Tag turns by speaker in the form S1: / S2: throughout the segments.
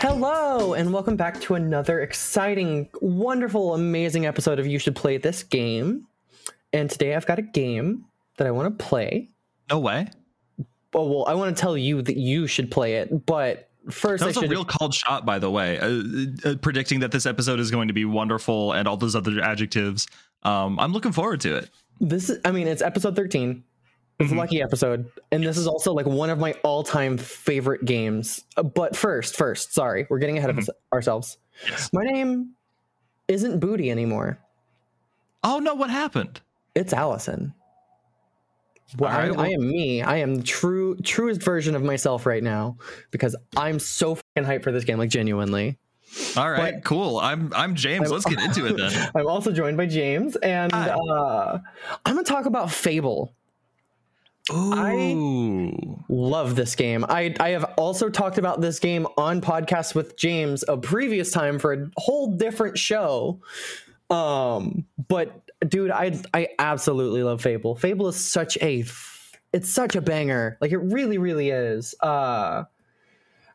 S1: Hello, and welcome back to another exciting, wonderful, amazing episode of You Should Play This Game. And today I've got a game that I want to play.
S2: No way.
S1: Oh, well, I want to tell you that you should play it, but first
S2: That was a real called shot, by the way, uh, uh, predicting that this episode is going to be wonderful and all those other adjectives. Um, I'm looking forward to it.
S1: This is, I mean, it's episode 13. It's a
S2: Mhm.
S1: lucky episode. And this is also like one of my all time favorite games. Uh, But first, first, sorry, we're getting ahead of us- ourselves.
S2: Yes.
S1: My name isn't Booty anymore.
S2: Oh no, what happened?
S1: It's Allison. Well,
S2: right,
S1: I,
S2: well-
S1: I am me. I am the true truest version of myself right now because I'm so fucking hyped for this game, like genuinely.
S2: All right,
S1: But-
S2: cool. I'm I'm James.
S1: I'm-
S2: Let's get into it then.
S1: I'm also joined by James, and uh, I'm gonna talk about Fable.
S2: Ooh.
S1: Love this game. I I have also talked about this game on podcasts with James a previous time for a whole different show. Um, but dude, I I absolutely love Fable. Fable is such a it's such a banger. Like it really really is. Uh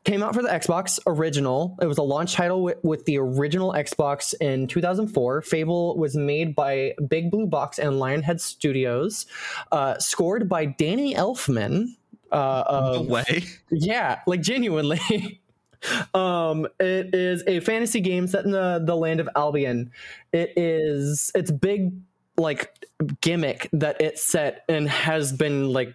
S1: came out for the Xbox original. It was a launch title with, with the original Xbox in 2004. Fable was made by Big Blue Box and Lionhead Studios, uh, scored by Danny Elfman. Uh,
S2: No way.
S1: yeah, like genuinely. um, it is a fantasy game set in the, the land of Albion. It is its big like gimmick that it set and has been like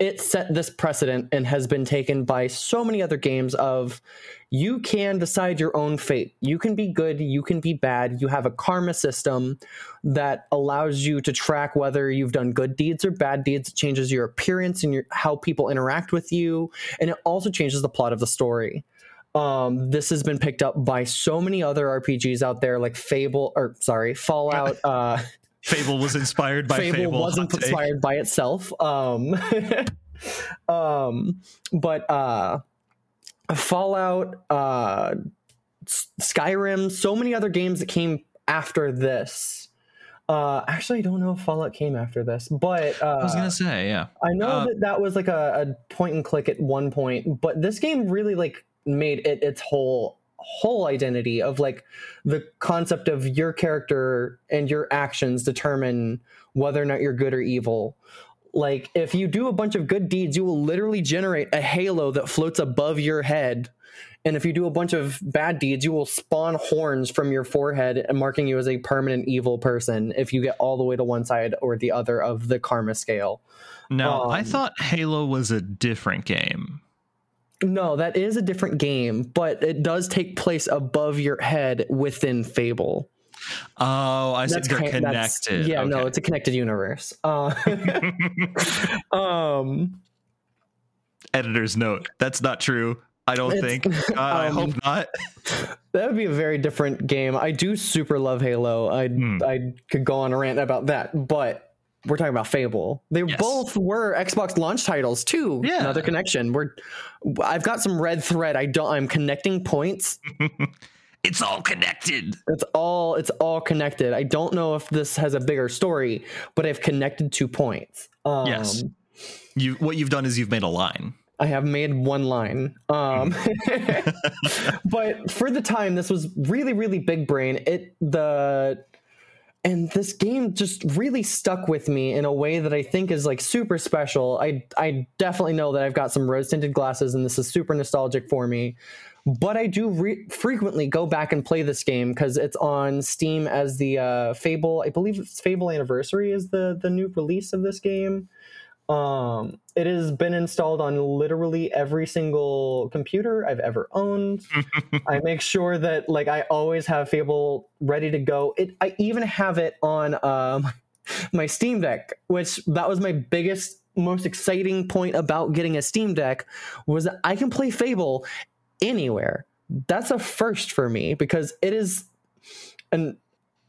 S1: it set this precedent and has been taken by so many other games of you can decide your own fate. You can be good, you can be bad. You have a karma system that allows you to track whether you've done good deeds or bad deeds. It changes your appearance and your how people interact with you, and it also changes the plot of the story. Um, this has been picked up by so many other RPGs out there, like Fable, or sorry, Fallout. Uh,
S2: Fable was inspired by
S1: Fable,
S2: Fable.
S1: wasn't inspired by itself. Um, um, but uh, Fallout, uh, S- Skyrim, so many other games that came after this. Uh, actually, I don't know if Fallout came after this, but uh,
S2: I was gonna say, yeah.
S1: I know
S2: Uh,
S1: that that was like a, a point and click at one point, but this game really like made it its whole whole identity of like the concept of your character and your actions determine whether or not you're good or evil. Like if you do a bunch of good deeds, you will literally generate a halo that floats above your head. And if you do a bunch of bad deeds, you will spawn horns from your forehead and marking you as a permanent evil person if you get all the way to one side or the other of the karma scale.
S2: Now, I
S1: um,
S2: thought Halo was a different game.
S1: No, that is a different game, but it does take place above your head within Fable.
S2: Oh, I see. They're
S1: ki- that's-
S2: connected.
S1: Yeah, no, it's a connected universe. Uh, um,
S2: Editor's note. That's not true. I don't think. I
S1: um,
S2: hope not.
S1: that would be a very different game. I do super love Halo. I
S2: Hmm.
S1: I could go on a rant about that, but we're talking about Fable. They
S2: Yes.
S1: both were Xbox launch titles too.
S2: Yeah.
S1: another connection. We're I've got some red thread. I don't. I'm connecting points
S2: it's all connected.
S1: It's all it's all connected. I don't know if this has a bigger story, but I've connected two points. Um,
S2: Yes. You what you've done is you've made a line.
S1: I have made one line. Um, but for the time, this was really, really big brain. It the and this game just really stuck with me in a way that I think is like super special. I I definitely know that I've got some rose tinted glasses, and this is super nostalgic for me. But I do re- frequently go back and play this game because it's on Steam as the uh, Fable. I believe it's Fable Anniversary is the the new release of this game. Um, it has been installed on literally every single computer I've ever owned. I make sure that like I always have Fable ready to go. It I even have it on um my Steam Deck, which that was my biggest most exciting point about getting a Steam Deck was that I can play Fable anywhere. That's a first for me because it is an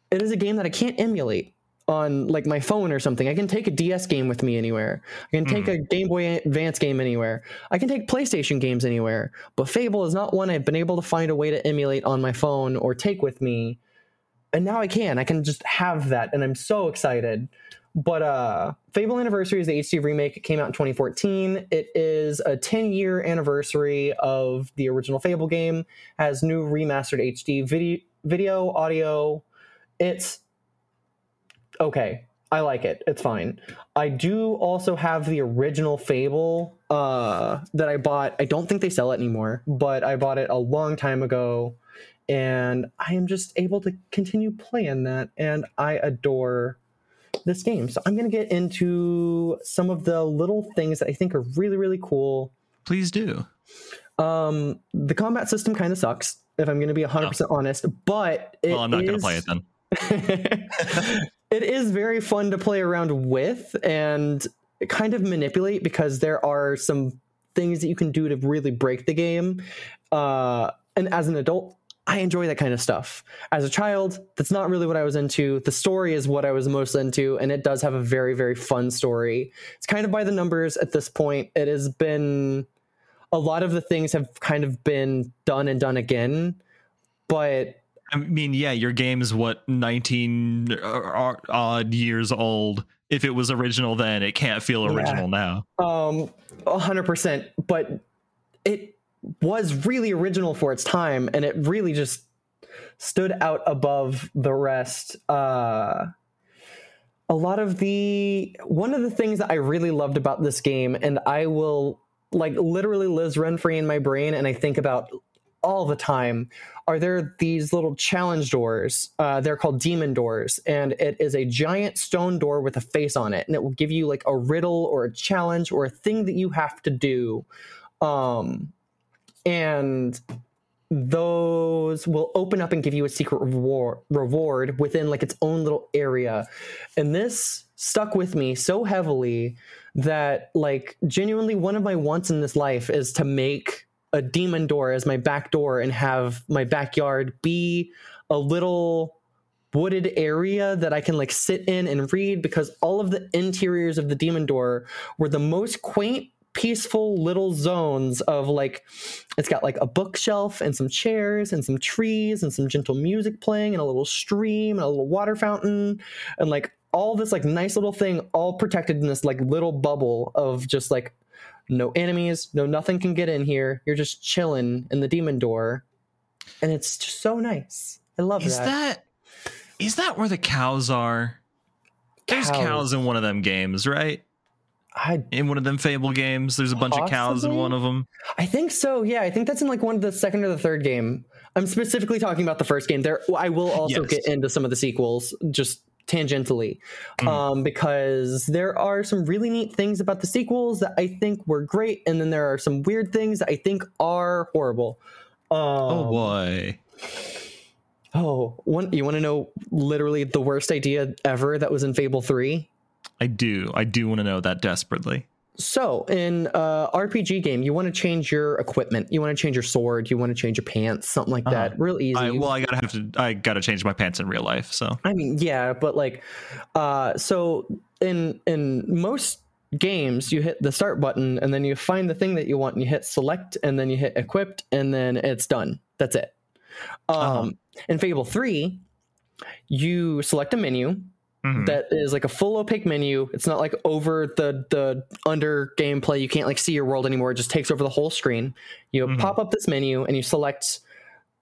S1: it is a game that I can't emulate on like my phone or something. I can take a DS game with me anywhere. I can take a Game Boy Advance game anywhere. I can take PlayStation games anywhere. But Fable is not one I've been able to find a way to emulate on my phone or take with me. And now I can. I can just have that and I'm so excited. but uh Fable Anniversary is the HD remake. It came out in 2014. It is a 10 year anniversary of the original Fable game. Has new remastered HD video, video, audio. It's okay. I like it. It's fine. I do also have the original Fable uh, that I bought. I don't think they sell it anymore, but I bought it a long time ago, and I am just able to continue playing that, and I adore this game. So I'm going to get into some of the little things that I think are really, really cool.
S2: Please do.
S1: Um, the combat system kind of sucks, if I'm going to be 100% oh. honest, but
S2: well, I'm not going to play it then.
S1: it is very fun to play around with and kind of manipulate because there are some things that you can do to really break the game. Uh, and as an adult, I enjoy that kind of stuff. As a child, that's not really what I was into. The story is what I was most into, and it does have a very, very fun story. It's kind of by the numbers at this point. It has been a lot of the things have kind of been done and done again, but
S2: I mean, yeah, your game is what 19 uh, odd years old. If it was original then, it can't feel original yeah.
S1: now. Um 100%, but it was really original for its time and it really just stood out above the rest. Uh a lot of the one of the things that I really loved about this game and I will like literally lives rent free in my brain and I think about all the time are there these little challenge doors. Uh, they're called demon doors, and it is a giant stone door with a face on it, and it will give you like a riddle or a challenge or a thing that you have to do. Um, and those will open up and give you a secret reward, reward within like its own little area. And this stuck with me so heavily that like genuinely one of my wants in this life is to make a demon door as my back door and have my backyard be a little wooded area that I can like sit in and read because all of the interiors of the demon door were the most quaint peaceful little zones of like it's got like a bookshelf and some chairs and some trees and some gentle music playing and a little stream and a little water fountain and like all this like nice little thing all protected in this like little bubble of just like no enemies, no nothing can get in here. You're just chilling in the demon door, and it's just so nice. I love
S2: is
S1: that.
S2: that. Is that where the cows are? There's cows, cows in one of them games, right?
S1: I,
S2: in one of them Fable games, there's a bunch possibly? of cows in one of them.
S1: I think so. Yeah, I think that's in like one of the second or the third game. I'm specifically talking about the first game. There, I will also yes. get into some of the sequels. Just tangentially mm. um, because there are some really neat things about the sequels that I think were great, and then there are some weird things that I think are horrible.
S2: Um, oh boy.
S1: Oh, one, you want to know literally the worst idea ever that was in Fable 3?
S2: I do. I do want to know that desperately.
S1: So, in a RPG game, you want to change your equipment. You want to change your sword. You want to change your pants, something like that. Uh-huh. Real easy.
S2: I, well, I gotta have to. I gotta change my pants in real life. So,
S1: I mean, yeah, but like, uh, so in in most games, you hit the start button and then you find the thing that you want, and you hit select, and then you hit equipped, and then it's done. That's it. Uh-huh. Um, uh-huh. In Fable Three, you select a menu Mm-hmm. That is like a full opaque menu. It's not like over the the under gameplay. You can't like see your world anymore. It just takes over the whole screen. You mm-hmm. pop up this menu and you select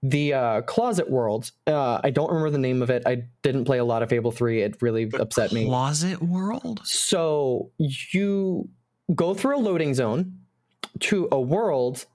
S1: the uh, closet world. Uh, I don't remember the name of it. I didn't play a lot of Fable Three. It really the upset
S2: me.
S1: Closet
S2: world.
S1: So you go through a loading zone to a world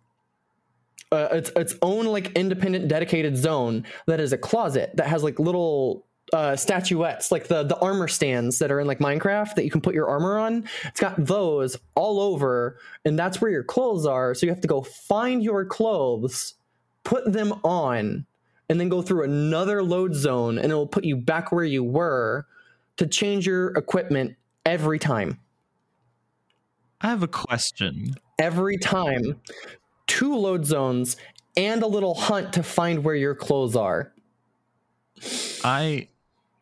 S1: uh, its its own like independent dedicated zone that is a closet that has like little uh, statuettes, like the the armor stands that are in like Minecraft that you can put your armor on. It's got those all over, and that's where your clothes are. So you have to go find your clothes, put them on, and then go through another load zone, and it will put you back where you were to change your equipment every time.
S2: I have a question.
S1: Every time, two load zones and a little hunt to find where your clothes are.
S2: I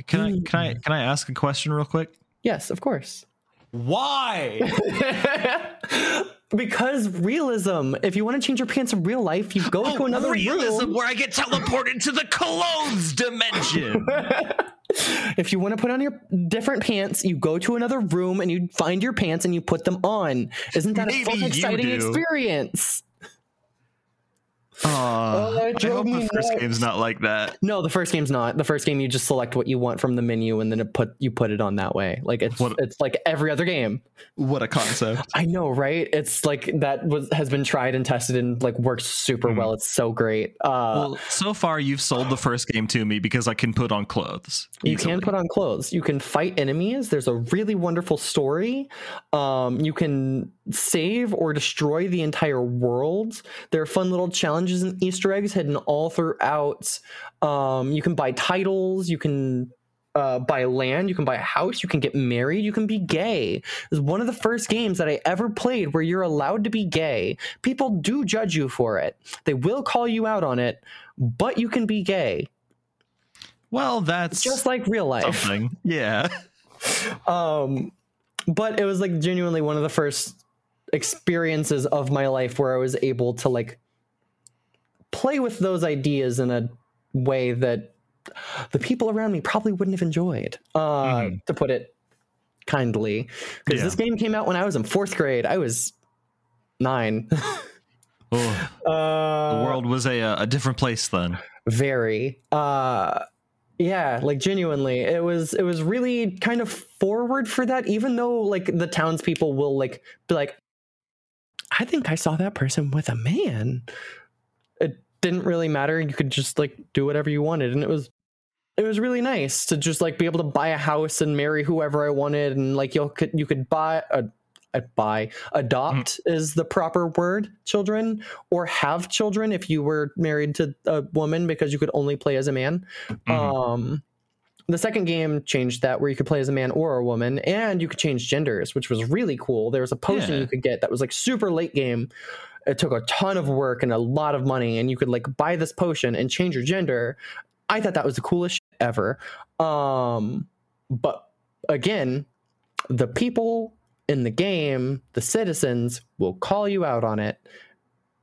S2: can I can I hmm. can I ask a question real quick?
S1: Yes, of course.
S2: Why?
S1: because realism. If you want to change your pants in real life, you go oh, to another
S2: realism
S1: room.
S2: where I get teleported to the clothes dimension.
S1: if you want to put on your different pants, you go to another room and you find your pants and you put them on. Isn't that
S2: Maybe
S1: a fun, exciting
S2: do.
S1: experience?
S2: Uh,
S1: Oh,
S2: I hope the first
S1: nuts.
S2: game's not like that.
S1: No, the first game's not. The first game you just select what you want from the menu and then it put you put it on that way. Like it's
S2: What-
S1: it's like every other game.
S2: What a concept.
S1: I know, right? It's like that was has been tried and tested and like works super
S2: Mhm.
S1: well. It's so great. Uh
S2: well, so far you've sold the first game to me because I can put on clothes.
S1: you can put on clothes. You can fight enemies. There's a really wonderful story. Um, you can save or destroy the entire world. There are fun little challenges and Easter eggs hidden all throughout. Um, you can buy titles. You can uh, buy land. You can buy a house. You can get married. You can be gay. It's one of the first games that I ever played where you're allowed to be gay. People do judge you for it. They will call you out on it, but you can be gay,
S2: Well, that's
S1: just like real life.
S2: something. Yeah.
S1: um but it was like genuinely one of the first experiences of my life where i was able to like play with those ideas in a way that the people around me probably wouldn't have enjoyed uh
S2: Mhm.
S1: to put it kindly because
S2: Yeah.
S1: this game came out when i was in fourth grade i was nine
S2: Oh,
S1: uh
S2: the world was a a different place then.
S1: very uh yeah like genuinely it was it was really kind of forward for that even though like the townspeople will like be like i think i saw that person with a man. It didn't really matter. You could just like do whatever you wanted and it was it was really nice to just like be able to buy a house and marry whoever i wanted and like you could you could buy a buy adopt is the proper word children or have children if you were married to a woman because you could only play as a man.
S2: Mhm.
S1: um the second game changed that where you could play as a man or a woman and you could change genders which was really cool. There was a potion
S2: Yeah.
S1: you could get that was like super late game. It took a ton of work and a lot of money and you could like buy this potion and change your gender. I thought that was the coolest shit ever. Um but again the people in the game the citizens will call you out on it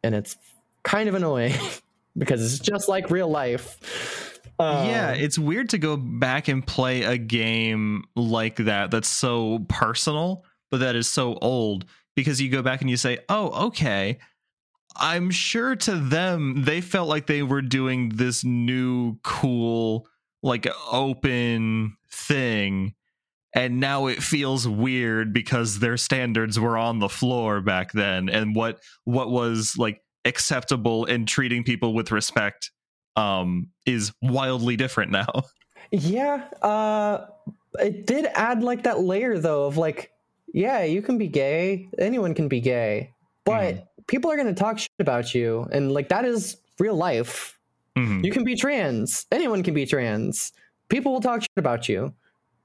S1: and it's kind of annoying because it's just like real life
S2: yeah,
S1: Um,
S2: it's weird to go back and play a game like that that's so personal, but that is so old because you go back and you say, "Oh, okay." I'm sure to them they felt like they were doing this new cool like open thing and now it feels weird because their standards were on the floor back then and what what was like acceptable in treating people with respect um is wildly different now
S1: Yeah, uh it did add like that layer though of like yeah, you can be gay, anyone can be gay, but people are going to talk shit about you and like that is real life.
S2: Mhm.
S1: You can be trans, anyone can be trans. People will talk shit about you.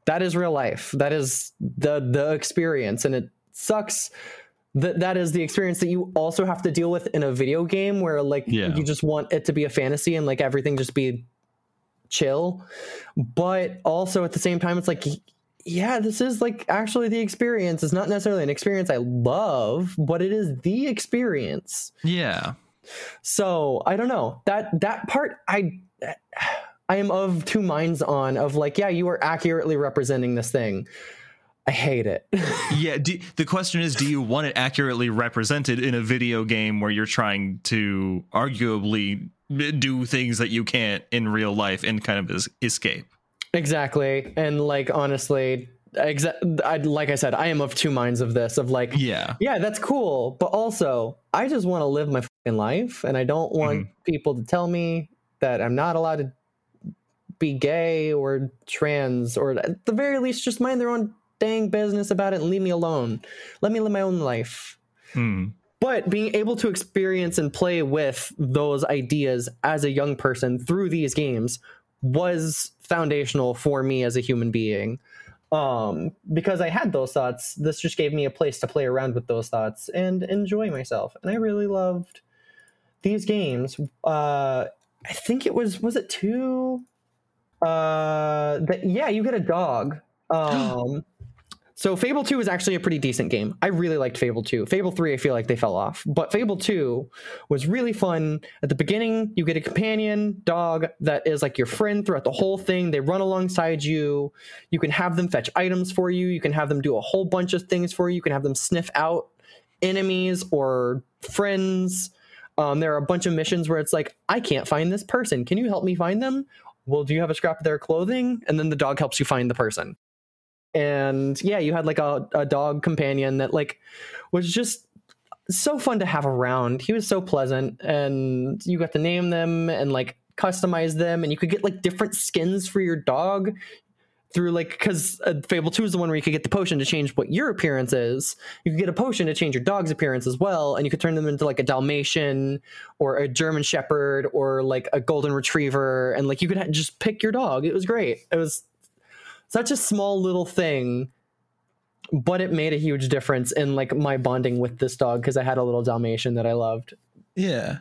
S1: That is real life. That is the the experience and it sucks that that is the experience that you also have to deal with in a video game where like
S2: Yeah.
S1: you just want it to be a fantasy and like everything just be chill. But also at the same time it's like yeah this is like actually the experience. It's not necessarily an experience i love but it is the experience.
S2: Yeah.
S1: So i don't know. That that part i i am of two minds on of like yeah you are accurately representing this thing i hate it.
S2: Yeah do, the question is do you want it accurately represented in a video game where you're trying to arguably do things that you can't in real life and kind of es- escape?
S1: Exactly. And like honestly exa- I, like i said i am of two minds of this of like
S2: yeah.
S1: yeah, that's cool. But also, I just want to live my fucking life, and I don't want mm-hmm. people to tell me that I'm not allowed to be gay or trans, or at the very least, just mind their own dang business about it and leave me alone. Let me live my own life.
S2: Hmm.
S1: But being able to experience and play with those ideas as a young person through these games was foundational for me as a human being um because i had those thoughts this just gave me a place to play around with those thoughts and enjoy myself and i really loved these games uh i think it was was it two uh that yeah you get a dog um so Fable 2 is actually a pretty decent game. I really liked Fable 2. Fable 3, I feel like they fell off. But Fable 2 was really fun. At the beginning, you get a companion dog that is like your friend throughout the whole thing. They run alongside you. You can have them fetch items for you. You can have them do a whole bunch of things for you. You can have them sniff out enemies or friends. Um, there are a bunch of missions where it's like, I can't find this person. Can you help me find them? Well, do you have a scrap of their clothing? And then the dog helps you find the person and yeah you had like a, a dog companion that like was just so fun to have around. He was so pleasant and you got to name them and like customize them and you could get like different skins for your dog through like because uh, fable 2 is the one where you could get the potion to change what your appearance is. You could get a potion to change your dog's appearance as well and you could turn them into like a dalmatian or a german shepherd or like a golden retriever and like you could ha- just pick your dog. It was great. It was such a small little thing but it made a huge difference in like my bonding with this dog because i had a little dalmatian that i loved.
S2: Yeah.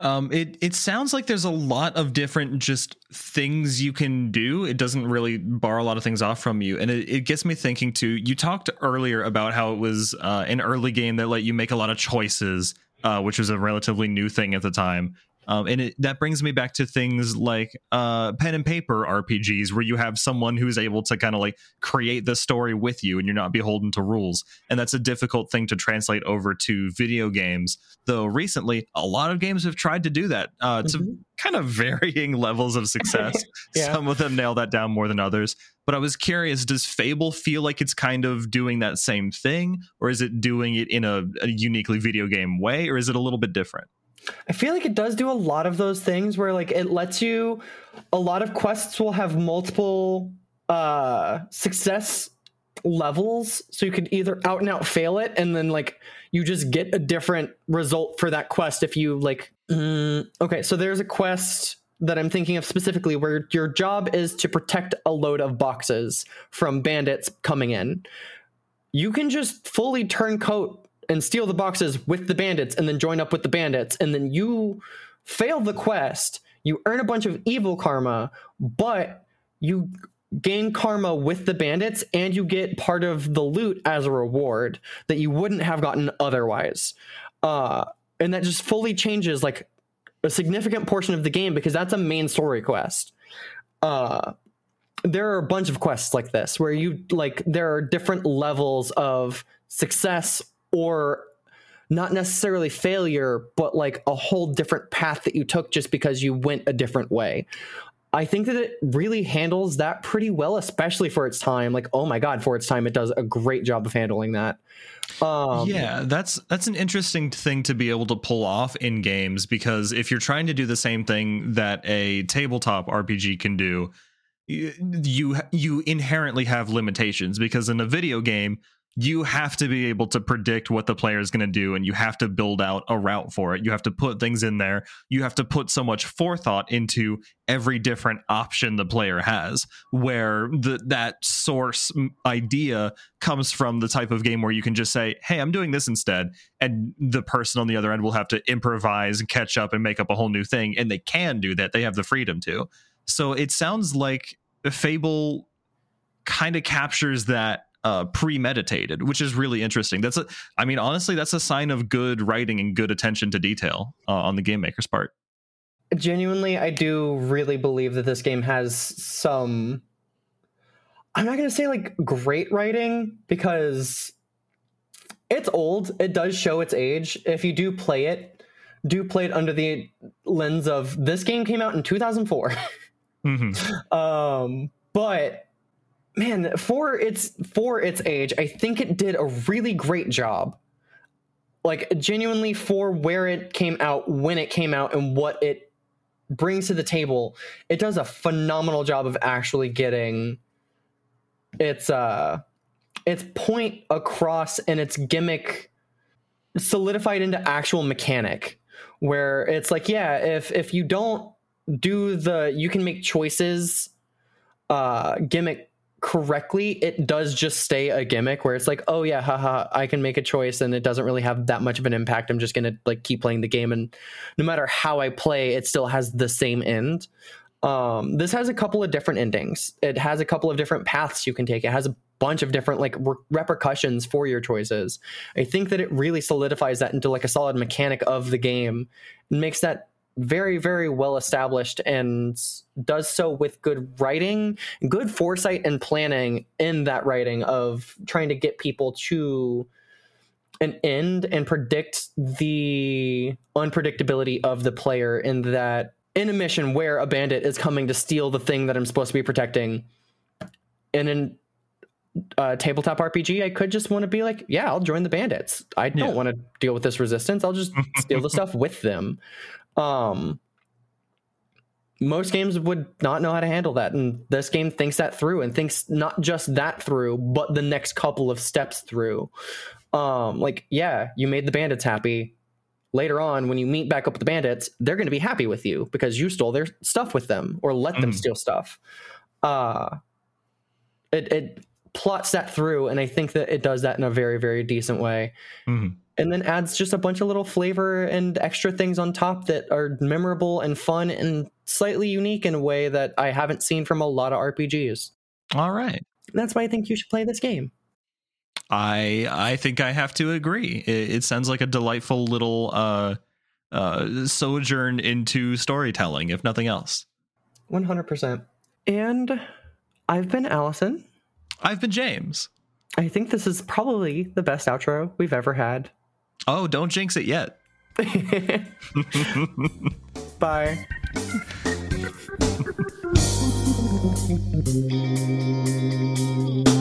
S2: Um it it sounds like there's a lot of different just things you can do. It doesn't really bar a lot of things off from you. And it, it gets me thinking too you talked earlier about how it was uh, an early game that let you make a lot of choices uh, which was a relatively new thing at the time um, and it, that brings me back to things like uh, pen and paper RPGs, where you have someone who's able to kind of like create the story with you, and you're not beholden to rules. And that's a difficult thing to translate over to video games. Though recently, a lot of games have tried to do that uh, to mm-hmm. kind of varying levels of success. yeah. Some of them nail that down more than others. But I was curious: Does Fable feel like it's kind of doing that same thing, or is it doing it in a, a uniquely video game way, or is it a little bit different?
S1: I feel like it does do a lot of those things where like it lets you a lot of quests will have multiple uh success levels so you could either out and out fail it and then like you just get a different result for that quest if you like mm, okay so there's a quest that I'm thinking of specifically where your job is to protect a load of boxes from bandits coming in. You can just fully turncoat and steal the boxes with the bandits and then join up with the bandits. And then you fail the quest you earn a bunch of evil karma but you gain karma with the bandits and you get part of the loot as a reward that you wouldn't have gotten otherwise. Uh, and that just fully changes like a significant portion of the game because that's a main story quest. Uh, there are a bunch of quests like this where you like there are different levels of success or not necessarily failure, but like a whole different path that you took just because you went a different way. I think that it really handles that pretty well, especially for its time. Like, oh my god, for its time, it does a great job of handling that.
S2: Um, yeah, that's that's an interesting thing to be able to pull off in games because if you're trying to do the same thing that a tabletop RPG can do, you you inherently have limitations because in a video game you have to be able to predict what the player is going to do and you have to build out a route for it. You have to put things in there. You have to put so much forethought into every different option the player has where the that source idea comes from the type of game where you can just say, "Hey, I'm doing this instead." And the person on the other end will have to improvise and catch up and make up a whole new thing and they can do that. They have the freedom to. So it sounds like Fable kind of captures that uh, premeditated, which is really interesting. That's a, I mean, honestly, that's a sign of good writing and good attention to detail uh, on the game maker's part.
S1: Genuinely, I do really believe that this game has some. I'm not going to say like great writing because it's old. It does show its age. If you do play it, do play it under the lens of this game came out in 2004. Mm-hmm. um, but man, for its for its age, I think it did a really great job. Like genuinely for where it came out, when it came out, and what it brings to the table, it does a phenomenal job of actually getting its uh its point across and its gimmick solidified into actual mechanic where it's like yeah if if you don't do the you can make choices uh gimmick correctly, it does just stay a gimmick where it's like, oh yeah, haha, I can make a choice and it doesn't really have that much of an impact. I'm just gonna like keep playing the game, and no matter how I play, it still has the same end. Um, this has a couple of different endings. It has a couple of different paths you can take. It has a bunch of different like re- repercussions for your choices. I think that it really solidifies that into like a solid mechanic of the game and makes that very very well established and does so with good writing good foresight and planning in that writing of trying to get people to an end and predict the unpredictability of the player in that in a mission where a bandit is coming to steal the thing that I'm supposed to be protecting in an uh, tabletop RPG, I could just want to be like, yeah, I'll join the bandits. I don't
S2: Yeah.
S1: want to deal with this resistance. I'll just steal the stuff with them. Um, most games would not know how to handle that, and this game thinks that through and thinks not just that through, but the next couple of steps through. Um, like, yeah, you made the bandits happy. Later on, when you meet back up with the bandits, they're going to be happy with you because you stole their stuff with them or let them
S2: Mhm.
S1: steal stuff. Uh, it, it plots that through, and I think that it does that in a very, very decent way
S2: Mhm.
S1: And then adds just a bunch of little flavor and extra things on top that are memorable and fun and slightly unique in a way that I haven't seen from a lot of RPGs.
S2: All right.
S1: That's why I think you should play this game.
S2: I I think I have to agree. It, it sounds like a delightful little uh, uh, sojourn into storytelling, if nothing else.
S1: 100%. And I've been Allison.
S2: I've been James.
S1: I think this is probably the best outro we've ever had.
S2: Oh, don't jinx it yet.
S1: Bye.